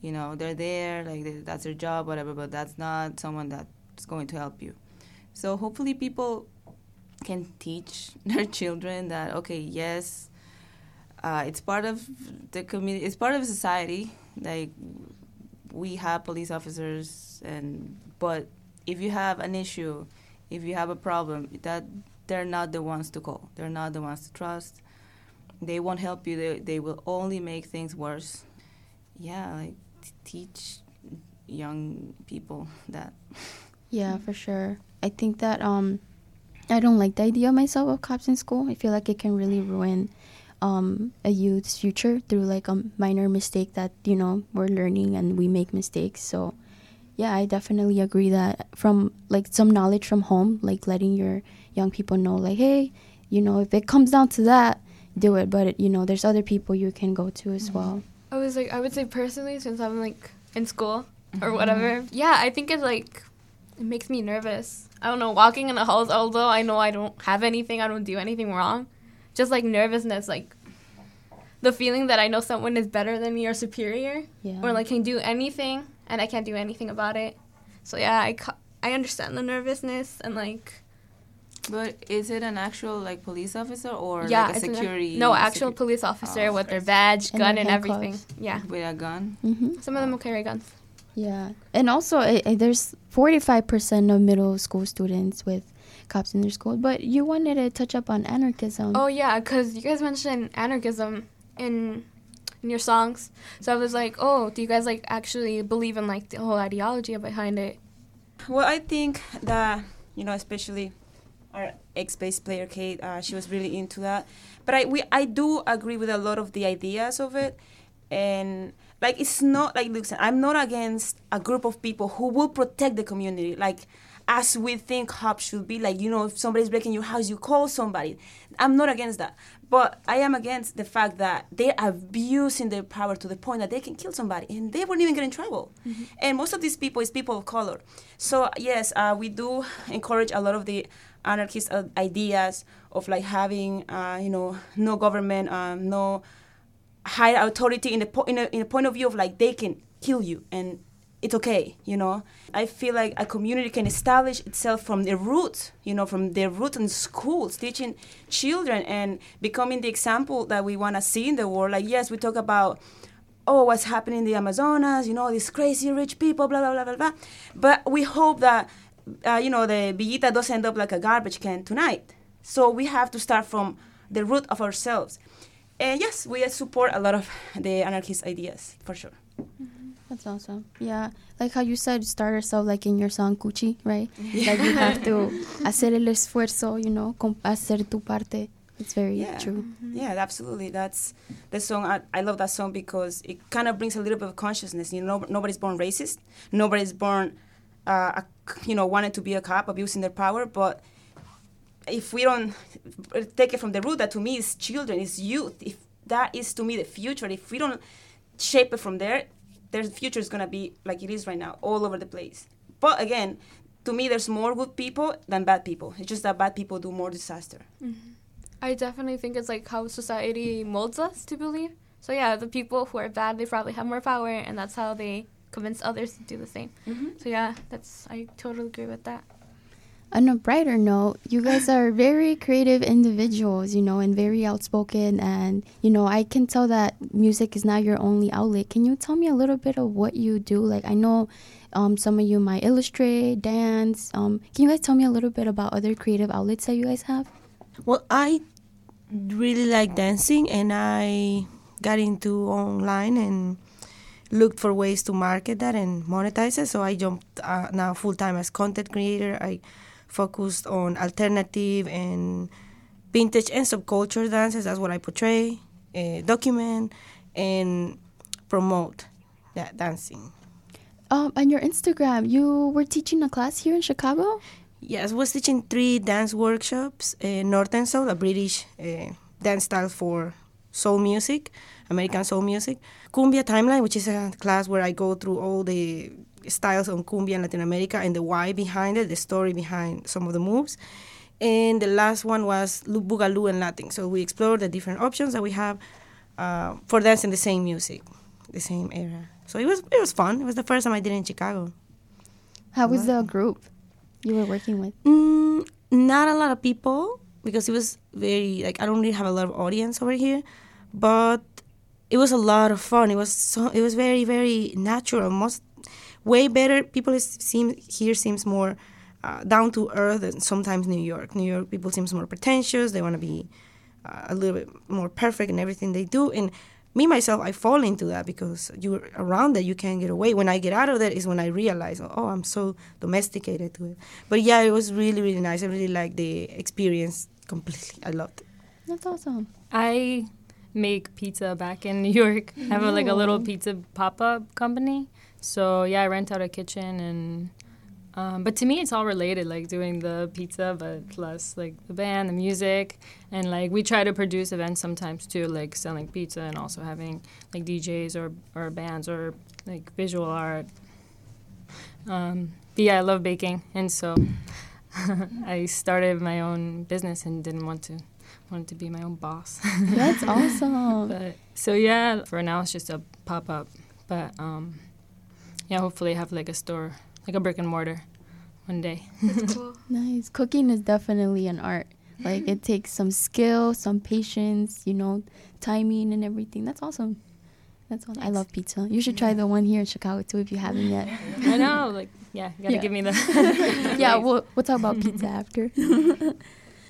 Speaker 8: You know they're there like they, that's their job whatever but that's not someone that's going to help you. So hopefully people can teach their children that okay yes uh, it's part of the community it's part of society. Like we have police officers and but if you have an issue if you have a problem that they're not the ones to call. They're not the ones to trust. They won't help you. They, they will only make things worse. Yeah like t- teach young people that
Speaker 4: Yeah, for sure. I think that um, I don't like the idea myself of cops in school. I feel like it can really ruin um, a youth's future through like a minor mistake that you know we're learning and we make mistakes. So yeah, I definitely agree that from like some knowledge from home, like letting your young people know, like hey, you know, if it comes down to that, do it. But you know, there's other people you can go to as well.
Speaker 1: I was like, I would say personally, since I'm like in school or whatever. Yeah, I think it's like, it makes me nervous. I don't know, walking in the halls, although I know I don't have anything, I don't do anything wrong, just like nervousness, like the feeling that I know someone is better than me or superior,
Speaker 4: Yeah.
Speaker 1: or like can do anything and I can't do anything about it. So yeah, I, ca- I understand the nervousness and like,
Speaker 8: but is it an actual like police officer or
Speaker 1: yeah,
Speaker 8: like a
Speaker 1: it's an-
Speaker 8: security
Speaker 1: no, actual
Speaker 8: secu-
Speaker 1: police officer
Speaker 8: Oh,
Speaker 1: with their badge,
Speaker 4: And
Speaker 1: gun,
Speaker 4: their
Speaker 1: and everything.
Speaker 4: handcuffs.
Speaker 1: Yeah.
Speaker 8: with a gun
Speaker 4: hmm
Speaker 1: Some of them will carry guns.
Speaker 4: Yeah, and also there's 45% of middle school students with cops in their school. But you wanted to touch up on anarchism.
Speaker 1: Oh yeah, because you guys mentioned anarchism in in your songs. So I was like, oh, do you guys like actually believe in like the whole ideology behind it?
Speaker 7: Well, I think that you know, especially our ex-bass player Kate, uh, she was really into that. But I we I do agree with a lot of the ideas of it, and like it's not like listen, I'm not against a group of people who will protect the community, like as we think cops should be. Like you know, if somebody's breaking your house, you call somebody. I'm not against that, but I am against the fact that they're abusing their power to the point that they can kill somebody, and they won't even get in trouble. And most of these people is people of color. So yes, uh, we do encourage a lot of the anarchist uh, ideas of like having, uh, you know, no government, um, no higher authority in the po- in a, in a point of view of like they can kill you and it's okay, you know. I feel like a community can establish itself from the roots, you know, from the root in schools, teaching children and becoming the example that we want to see in the world. Like, yes, we talk about, oh, what's happening in the Amazonas, you know, these crazy rich people, blah, blah, blah, blah, blah. But we hope that, uh, you know, the Villita doesn't end up like a garbage can tonight. So we have to start from the root of ourselves. And yes, we support a lot of the anarchist ideas, for sure. Mm-hmm.
Speaker 4: That's awesome. Yeah, like how you said, start yourself like in your song Cuchi, right? Like you have to hacer el esfuerzo, you know, hacer tu parte. It's very
Speaker 7: Yeah.
Speaker 4: true. Mm-hmm.
Speaker 7: Yeah, absolutely. That's the song. I, I love that song because it kind of brings a little bit of consciousness. You know, nobody's born racist. Nobody's born, uh, a, you know, wanting to be a cop, abusing their power. But if we don't take it from the root, that to me is children, is youth. If that is to me the future, if we don't shape it from there, their future is gonna be like it is right now, all over the place. But again, to me, there's more good people than bad people. It's just that bad people do more disaster. Mm-hmm.
Speaker 1: I definitely think it's like how society molds us to believe. So yeah, the people who are bad, they probably have more power, and that's how they convince others to do the same. Mm-hmm. So yeah, that's I totally agree with that.
Speaker 4: On a brighter note, you guys are very creative individuals, you know, and very outspoken. And, you know, I can tell that music is not your only outlet. Can you tell me a little bit of what you do? Like, I know um, some of you might illustrate, dance. Um, can you guys tell me a little bit about other creative outlets that you guys have?
Speaker 5: Well, I really like dancing, and I got into online and looked for ways to market that and monetize it. So I jumped uh, now full time as content creator. I focused on alternative and vintage and subculture dances. That's what I portray, uh, document, and promote that dancing.
Speaker 4: Um, on your Instagram, you were teaching a class here in Chicago?
Speaker 5: Yes, was teaching three dance workshops, uh, Northern Soul, a British uh, dance style for soul music, American soul music. Cumbia Timeline, which is a class where I go through all the styles on cumbia in Latin America and the why behind it, the story behind some of the moves. And the last one was Boogaloo and Latin. So we explored the different options that we have uh, for dancing the same music, the same era. So it was it was fun. It was the first time I did it in Chicago.
Speaker 4: How was the group you were working with?
Speaker 5: Mm, not a lot of people because it was very like I don't really have a lot of audience over here, but it was a lot of fun. It was so it was very very natural. Most way better. People is, seem here seems more uh, down to earth than sometimes New York. New York people seems more pretentious. They want to be uh, a little bit more perfect in everything they do and me myself i fall into that because you're around that you can't get away when i get out of that is when i realize oh i'm so domesticated to it but yeah it was really really nice i really liked the experience completely i loved it
Speaker 4: That's awesome.
Speaker 6: I make pizza back in New York. I have a, like a little pizza pop up company. So yeah, I rent out a kitchen and. Um, but to me, it's all related, like doing the pizza, but plus like the band, the music, and like we try to produce events sometimes too, like selling pizza and also having like DJs or or bands or like visual art. Um, but yeah, I love baking, and so I started my own business and didn't want to wanted to be my own boss.
Speaker 4: That's awesome.
Speaker 6: But so yeah, for now it's just a pop up. But um, yeah, hopefully have like a store, like a brick and mortar, one day.
Speaker 1: That's cool.
Speaker 4: Nice. Cooking is definitely an art. Like it takes some skill, some patience, you know, timing and everything. That's awesome. That's awesome. I love pizza. You should try the one here in Chicago too if you haven't yet.
Speaker 6: I know, like yeah, you gotta
Speaker 4: Yeah.
Speaker 6: give me the.
Speaker 4: yeah, we'll, we'll talk about pizza after.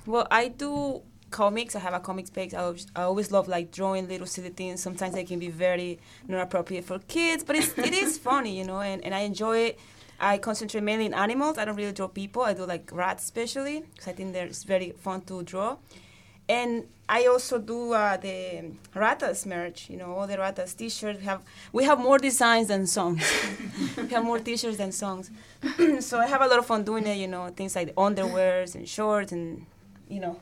Speaker 7: Well, I do comics. I have a comics page. I always, I always love like drawing little silly things. Sometimes they can be very not appropriate for kids, but it's, it is funny, you know, and, and I enjoy it. I concentrate mainly in animals. I don't really draw people. I do like rats especially because I think they're very fun to draw. And I also do uh, the Ratas merch, you know, all the Ratas t-shirts. We have, we have more designs than songs. we have more t-shirts than songs. so I have a lot of fun doing it, you know, things like underwears and shorts and, you know,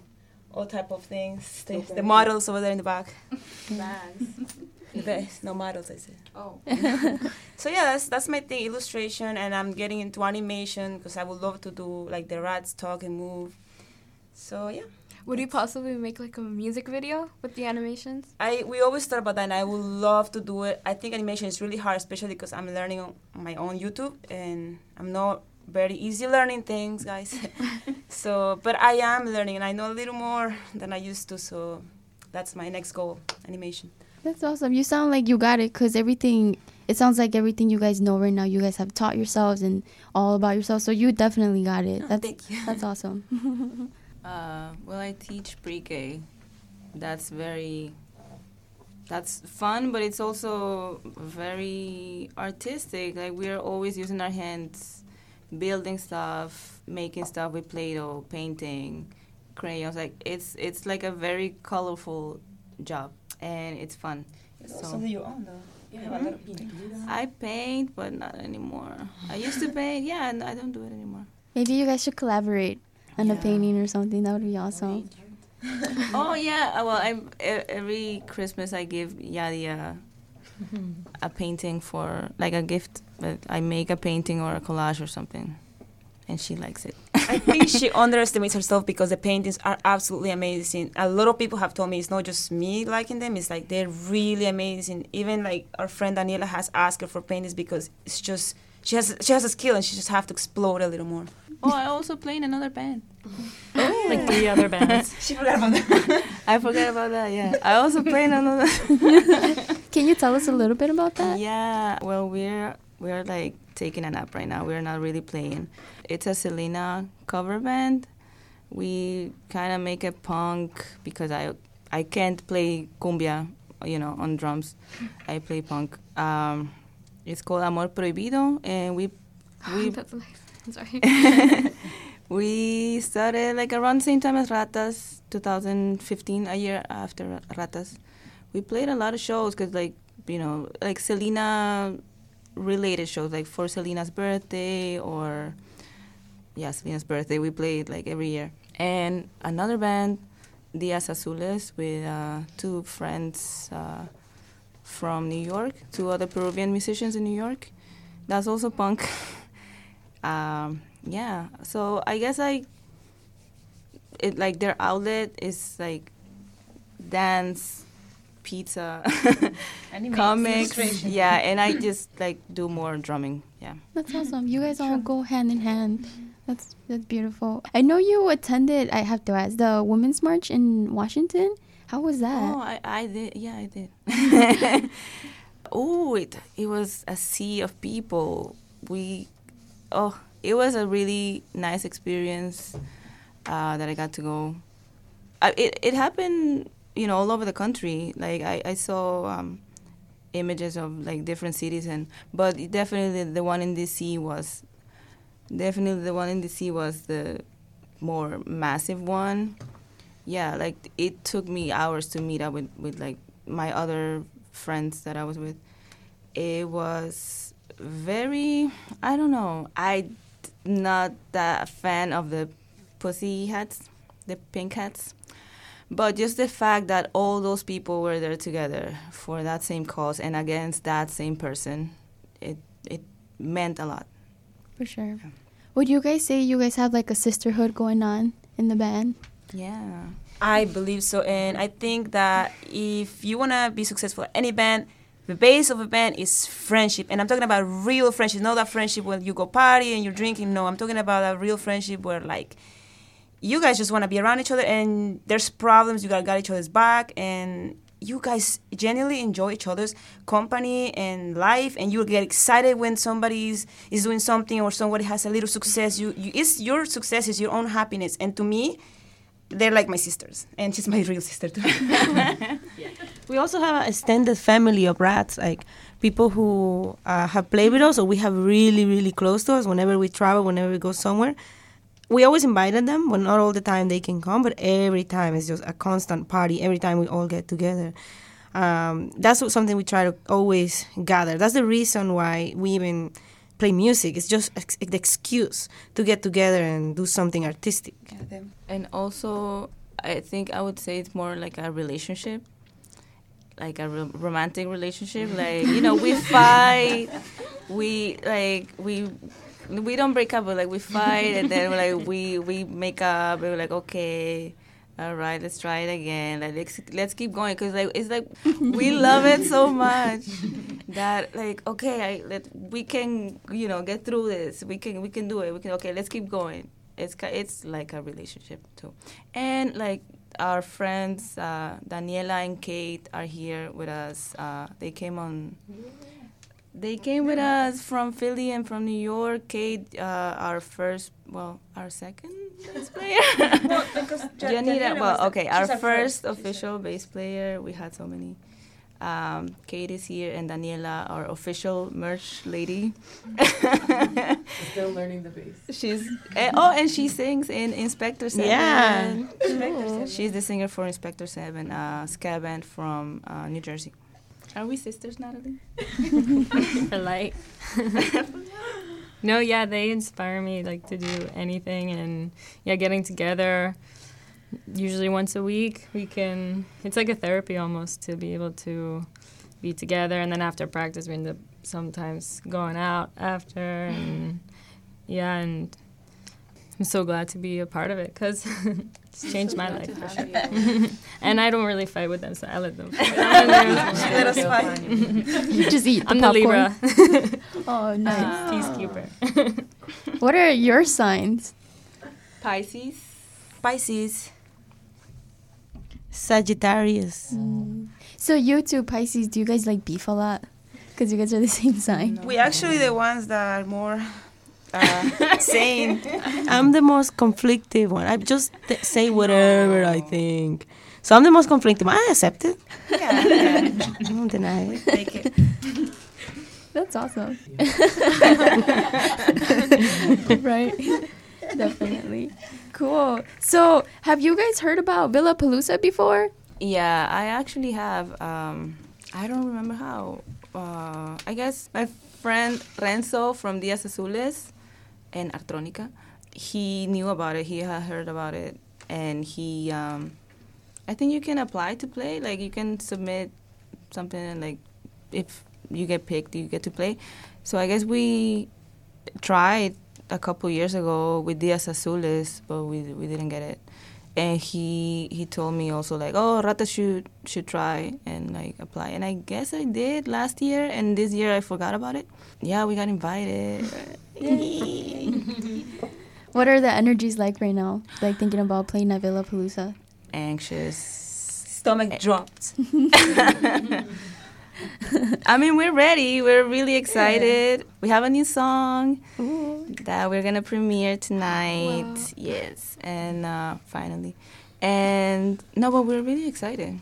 Speaker 7: all type of things. The, the models over there in the back. The best. No models, I said.
Speaker 8: Oh.
Speaker 7: So yeah, that's that's my thing, illustration, and I'm getting into animation because I would love to do like the rats talk and move. So yeah.
Speaker 1: Would you possibly make like a music video with the animations?
Speaker 7: I we always thought about that, and I would love to do it. I think animation is really hard, especially because I'm learning on my own YouTube, and I'm not very easy learning things, guys. so, but I am learning, and I know a little more than I used to. So, that's my next goal: animation.
Speaker 4: That's awesome. You sound like you got it because everything, it sounds like everything you guys know right now, you guys have taught yourselves and all about yourselves. So you definitely got it. That's,
Speaker 7: thank you.
Speaker 4: that's awesome.
Speaker 8: Uh, well, I teach pre-K. That's very. That's fun, but it's also very artistic. Like we're always using our hands, building stuff, making stuff with Play-Doh, painting, crayons. Like it's it's like a very colorful job, and it's fun. So
Speaker 7: you own, though. You have a lot of painting.
Speaker 8: I paint, but not anymore. I used to paint, yeah, and I don't do it anymore.
Speaker 4: Maybe you guys should collaborate on a painting or something. That would be awesome.
Speaker 8: oh yeah. uh, Well, I e- every Christmas I give Yadi a, a painting for like a gift. But I make a painting or a collage or something, and she likes it.
Speaker 7: I think she underestimates herself because the paintings are absolutely amazing. A lot of people have told me it's not just me liking them; it's like they're really amazing. Even like our friend Daniela has asked her for paintings because it's just she has she has a skill and she just have to explode a little more.
Speaker 8: oh, I also play in another band.
Speaker 6: Oh, like three other bands.
Speaker 7: She forgot about that.
Speaker 8: I forgot about that. Yeah, I also play in another.
Speaker 4: Can you tell us a little bit about that?
Speaker 8: Yeah, well, we're we're like taking a nap right now. We're not really playing. It's a Selena cover band. We kind of make it punk because I I can't play cumbia, you know, on drums. I play punk. Um, it's called Amor Prohibido, and we we
Speaker 1: That's nice. I'm sorry.
Speaker 8: we started like around the same time as Ratas, 2015, a year after Ratas. We played a lot of shows because, like, you know, like Selena related shows, like for Selena's birthday or, yeah, Selena's birthday. We played like every year. And another band, Dias Azules, with uh, two friends uh, from New York, two other Peruvian musicians in New York. That's also punk. um, yeah so i guess i it like their outlet is like dance pizza comics yeah and i just like do more drumming yeah
Speaker 4: That's awesome. You guys all go hand in hand. That's that's beautiful. I know you attended. I have to ask the Women's March in Washington. How was that?
Speaker 8: oh i, I did yeah i did. Oh it, it was a sea of people. We oh it was a really nice experience uh, that i got to go. I, it, it happened you know all over the country. Like i, I saw um, images of like different cities and but definitely the one in dc was definitely the one in dc was the more massive one yeah like it took me hours to meet up with, with like my other friends that i was with it was very i don't know i not that fan of the pussy hats the pink hats but just the fact that all those people were there together for that same cause and against that same person it it meant a lot
Speaker 4: For sure. Would you guys say you guys have like a sisterhood going on in the band?
Speaker 8: Yeah
Speaker 7: I believe so, and I think that if you wanna be successful at any band, the base of a band is friendship, and I'm talking about real friendship, not that friendship when you go party and you're drinking. No, I'm talking about a real friendship where like you guys just wanna be around each other, and there's problems, you gotta got each other's back, and you guys genuinely enjoy each other's company and life, and you get excited when somebody's is doing something or somebody has a little success. You, you it's your success is your own happiness, and to me they're like my sisters, and she's my real sister too.
Speaker 5: We also have an extended family of rats, like people who uh, have played with us, or we have really, really close to us. Whenever we travel, whenever we go somewhere, we always invited them, but not all the time they can come. But every time it's just a constant party. Every time we all get together, um, that's something we try to always gather. That's the reason why we even play music. It's just ex- the excuse to get together and do something artistic.
Speaker 8: and also i think i would say it's more like a relationship like a ro- romantic relationship like you know we fight we like we we don't break up but like we fight and then like we we make up and we're like okay all right, let's try it again. Let's let's keep going because like it's like we love it so much that like okay, I let we can you know get through this. We can we can do it. We can okay, let's keep going. It's it's like a relationship too, and like our friends uh, Daniela and Kate are here with us. Uh, they came on. They came with us from Philly and from New York. Kate, uh, our first, well, our second bass player. well, because Janita, well, okay, our first official bass player. We had so many. Um, Kate is here, and Daniela, our official merch lady.
Speaker 10: Still learning the bass.
Speaker 8: She's eh, oh, and she sings in Inspector Seven.
Speaker 7: Yeah.
Speaker 8: She's the singer for Inspector Seven, uh, ska band from uh, New Jersey. Are we sisters, Natalie?
Speaker 6: For light. no, yeah, they inspire me like to do anything, and yeah, getting together. Usually once a week, we can. It's like a therapy almost to be able to be together, and then after practice, we end up sometimes going out after, and yeah, and I'm so glad to be a part of it because it's changed my life for sure. and I don't really fight with them, so I let them. Fight.
Speaker 7: Let us fight.
Speaker 4: You just eat the
Speaker 6: I'm the
Speaker 4: popcorn.
Speaker 6: Libra.
Speaker 4: Oh, nice.
Speaker 6: Peacekeeper.
Speaker 4: What are your signs?
Speaker 8: Pisces.
Speaker 7: Pisces. Sagittarius. Mm.
Speaker 4: So you two Pisces, do you guys like beef a lot? Because you guys are the same sign.
Speaker 7: We actually the ones that are more uh, sane. I'm the most conflicted one. I just th- say whatever I think. So I'm the most conflicted one. I accept it. Yeah, I don't deny it. Take it.
Speaker 4: That's awesome. right. Definitely. Cool. So, have you guys heard about Villapalooza before?
Speaker 8: Yeah, I actually have. Um, I don't remember how. Uh, I guess my friend Renzo from Dias Azules and Artronica, he knew about it. He had heard about it, and he. Um, I think you can apply to play. Like you can submit something, and like if you get picked, you get to play. So I guess we tried a couple years ago with Dias Azules, but we we didn't get it. And he he told me also like, oh, Rata should should try and like apply. And I guess I did last year, and this year I forgot about it. Yeah, we got invited.
Speaker 4: What are the energies like right now? Like thinking about playing at Villapalooza?
Speaker 8: Anxious.
Speaker 7: Stomach dropped.
Speaker 8: I mean, we're ready. We're really excited. We have a new song that we're gonna premiere tonight. Yes, and uh, finally, and no, but we're really excited.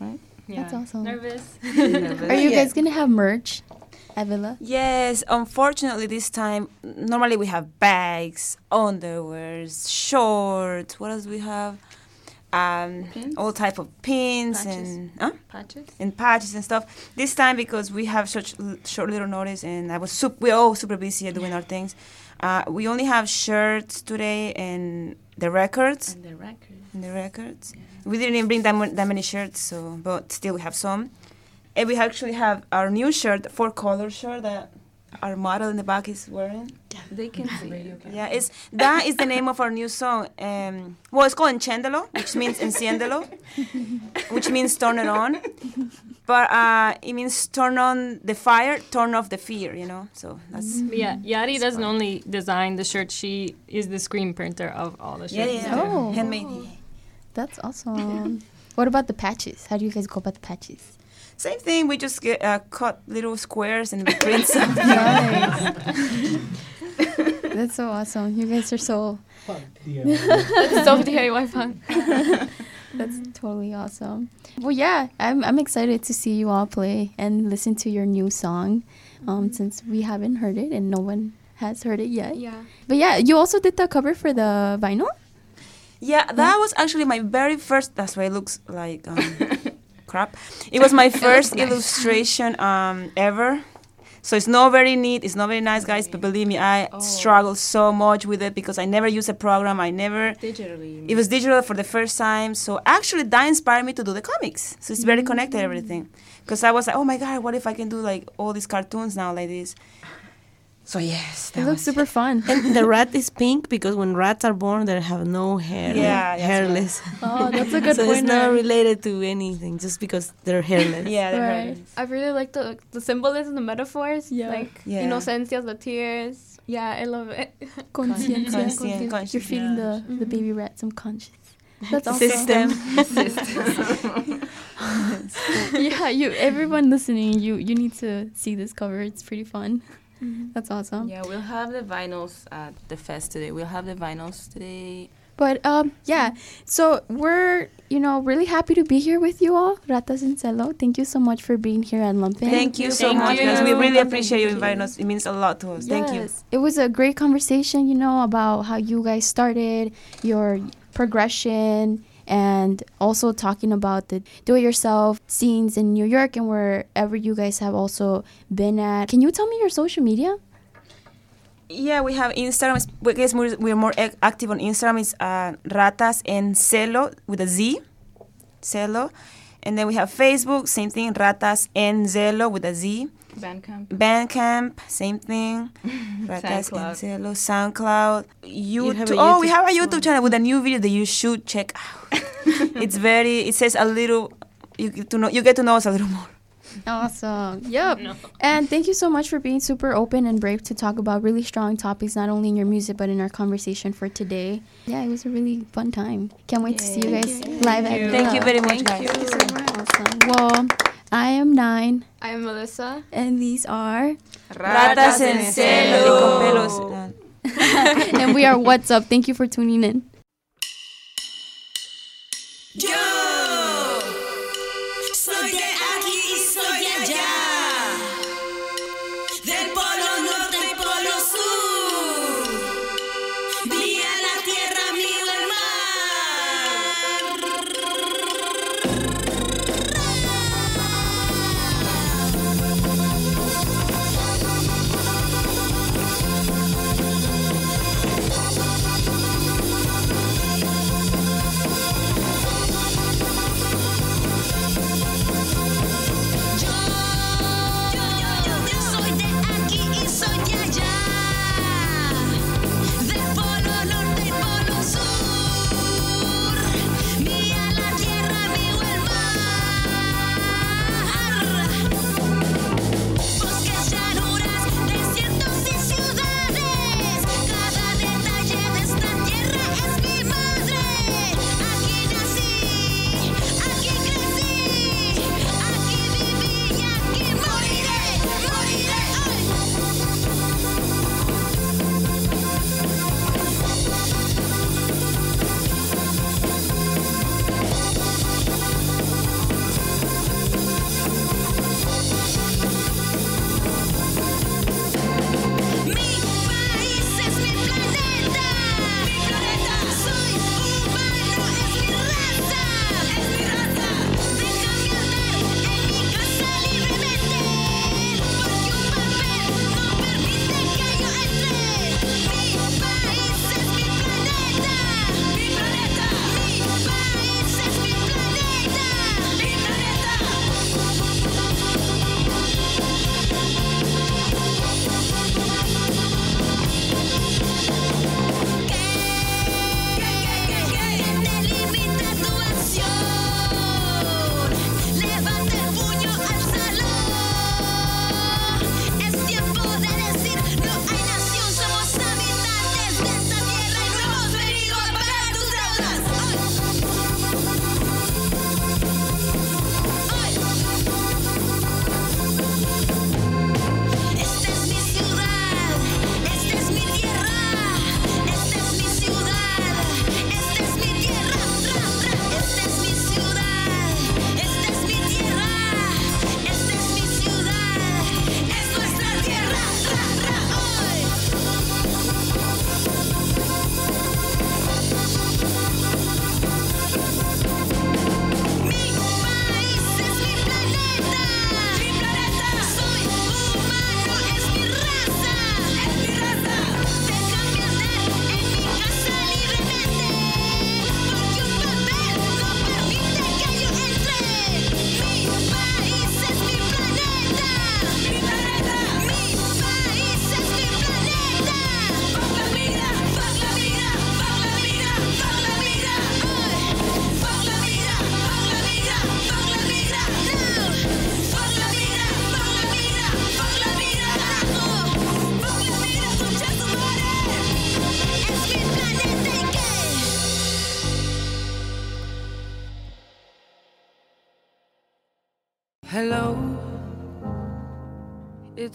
Speaker 8: Right?
Speaker 6: Yeah.
Speaker 4: That's awesome.
Speaker 6: Nervous.
Speaker 8: Nervous.
Speaker 4: Are you
Speaker 7: Yeah.
Speaker 4: guys gonna have merch at Villa?
Speaker 7: Yes, unfortunately this time normally we have bags, underwears, shorts. What else we have? Um,
Speaker 8: Pins?
Speaker 7: all type of pins
Speaker 8: Patches?
Speaker 7: and huh?
Speaker 8: Patches?
Speaker 7: and patches and stuff. This time because we have such l- short little notice and I was sup- we're all super busy doing our things. Uh, we only have shirts today and the records.
Speaker 8: And the record.
Speaker 7: And the records. We didn't even bring that, that many shirts, so but still we have some. And we actually have our new shirt, four color shirt that our model in the back is wearing.
Speaker 8: They can see. it.
Speaker 7: Yeah, it's that is the name of our new song. Um, well, it's called Encéndelo, which means enciéndelo, which means turn it on. But uh, it means turn on the fire, turn off the fear. You know, so that's
Speaker 6: yeah, Yari doesn't only design the shirt; she is the screen printer of all the shirts.
Speaker 7: yeah, yeah.
Speaker 4: Oh.
Speaker 7: handmade.
Speaker 4: That's awesome. what about the patches? How do you guys go about the patches?
Speaker 7: Same thing. We just get uh, cut little squares and we print some.
Speaker 4: Nice. That's so awesome. You guys are so.
Speaker 1: It's so DIY fun.
Speaker 4: That's totally awesome. Well, yeah, I'm I'm excited to see you all play and listen to your new song, um, since we haven't heard it and no one has heard it yet.
Speaker 1: Yeah.
Speaker 4: But yeah, you also did the cover for the vinyl.
Speaker 7: Yeah, that was actually my very first. That's why it looks like um, crap. It was my first illustration um, ever. So it's not very neat. It's not very nice, guys. But believe me, I struggled so much with it because I never used a program. I never.
Speaker 8: Digitally.
Speaker 7: It was digital for the first time. So actually, that inspired me to do the comics. So it's very connected everything. Because I was like, oh my god, what if I can do like all these cartoons now like this? So yes,
Speaker 4: It
Speaker 7: that
Speaker 4: looks
Speaker 7: was
Speaker 4: super fun.
Speaker 5: And the rat is pink because when rats are born, they have no hair.
Speaker 7: Yeah, that's
Speaker 5: hairless.
Speaker 4: Oh, that's a good
Speaker 5: so it's not related to anything, just because they're hairless.
Speaker 7: Yeah, they're
Speaker 4: Right.
Speaker 7: right.
Speaker 1: I really like the the symbolism, the metaphors.
Speaker 4: Yeah.
Speaker 1: Like
Speaker 7: Yeah.
Speaker 1: Inocencias, the tears. Yeah, I love it.
Speaker 4: Conciencia.
Speaker 7: Conscien- conscious,
Speaker 4: You're feeding
Speaker 7: yeah.
Speaker 4: the, the mm-hmm. baby rat some conscience. That's awesome.
Speaker 7: System.
Speaker 4: yeah, you everyone listening, you you need to see this cover. It's pretty fun. That's awesome.
Speaker 8: Yeah, we'll have the vinyls at the fest today. We'll have the vinyls today.
Speaker 4: But um, yeah. So we're you know really happy to be here with you all, Ratas and Thank you so much for being here at Lumpen.
Speaker 7: Thank you so
Speaker 6: Thank
Speaker 7: much,
Speaker 6: you.
Speaker 7: guys. We really appreciate you
Speaker 4: you.
Speaker 7: inviting us. It means a lot to us. Thank you.
Speaker 4: It was a great conversation, you know, about how you guys started, your progression, and also talking about the do it yourself scenes in New York and wherever you guys have also been at. Can you tell me your social media?
Speaker 7: Yeah, we have Instagram. I guess we're, we're more ac- active on Instagram. It's uh, Ratas en Celo with a Z, Celo. And then we have Facebook, same thing, Ratas en Celo with a Z.
Speaker 8: Bandcamp.
Speaker 7: Bandcamp, same thing. Ratas en
Speaker 8: SoundCloud.
Speaker 7: Celo, SoundCloud, oh, YouTube.
Speaker 5: have
Speaker 7: oh, we have a
Speaker 5: channel.
Speaker 7: YouTube channel with a new video that you should check out. it's very. It says a little. You get to know. You get to know us a little more.
Speaker 4: Awesome. Yep. And thank you so much for being super open and brave to talk about really strong topics, not only in your music, but in our conversation for today. Yeah, it was a really fun time. Can't wait to see you guys live at
Speaker 7: Thank you very much, guys.
Speaker 4: Awesome. Well, I am nine,
Speaker 1: I'm Melissa.
Speaker 4: and these are,
Speaker 7: Ratas en Celo. Con pelos.
Speaker 4: and we are What's Up. Thank you for tuning in.
Speaker 9: Yo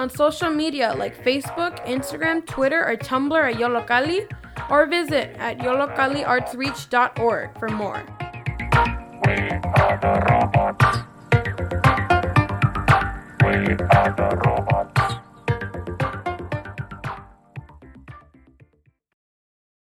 Speaker 11: on social media like Facebook, Instagram, Twitter, or Tumblr at Yollocalli, or visit at yolocaliartsreach.org for more.
Speaker 3: We are the robots. We are the robots.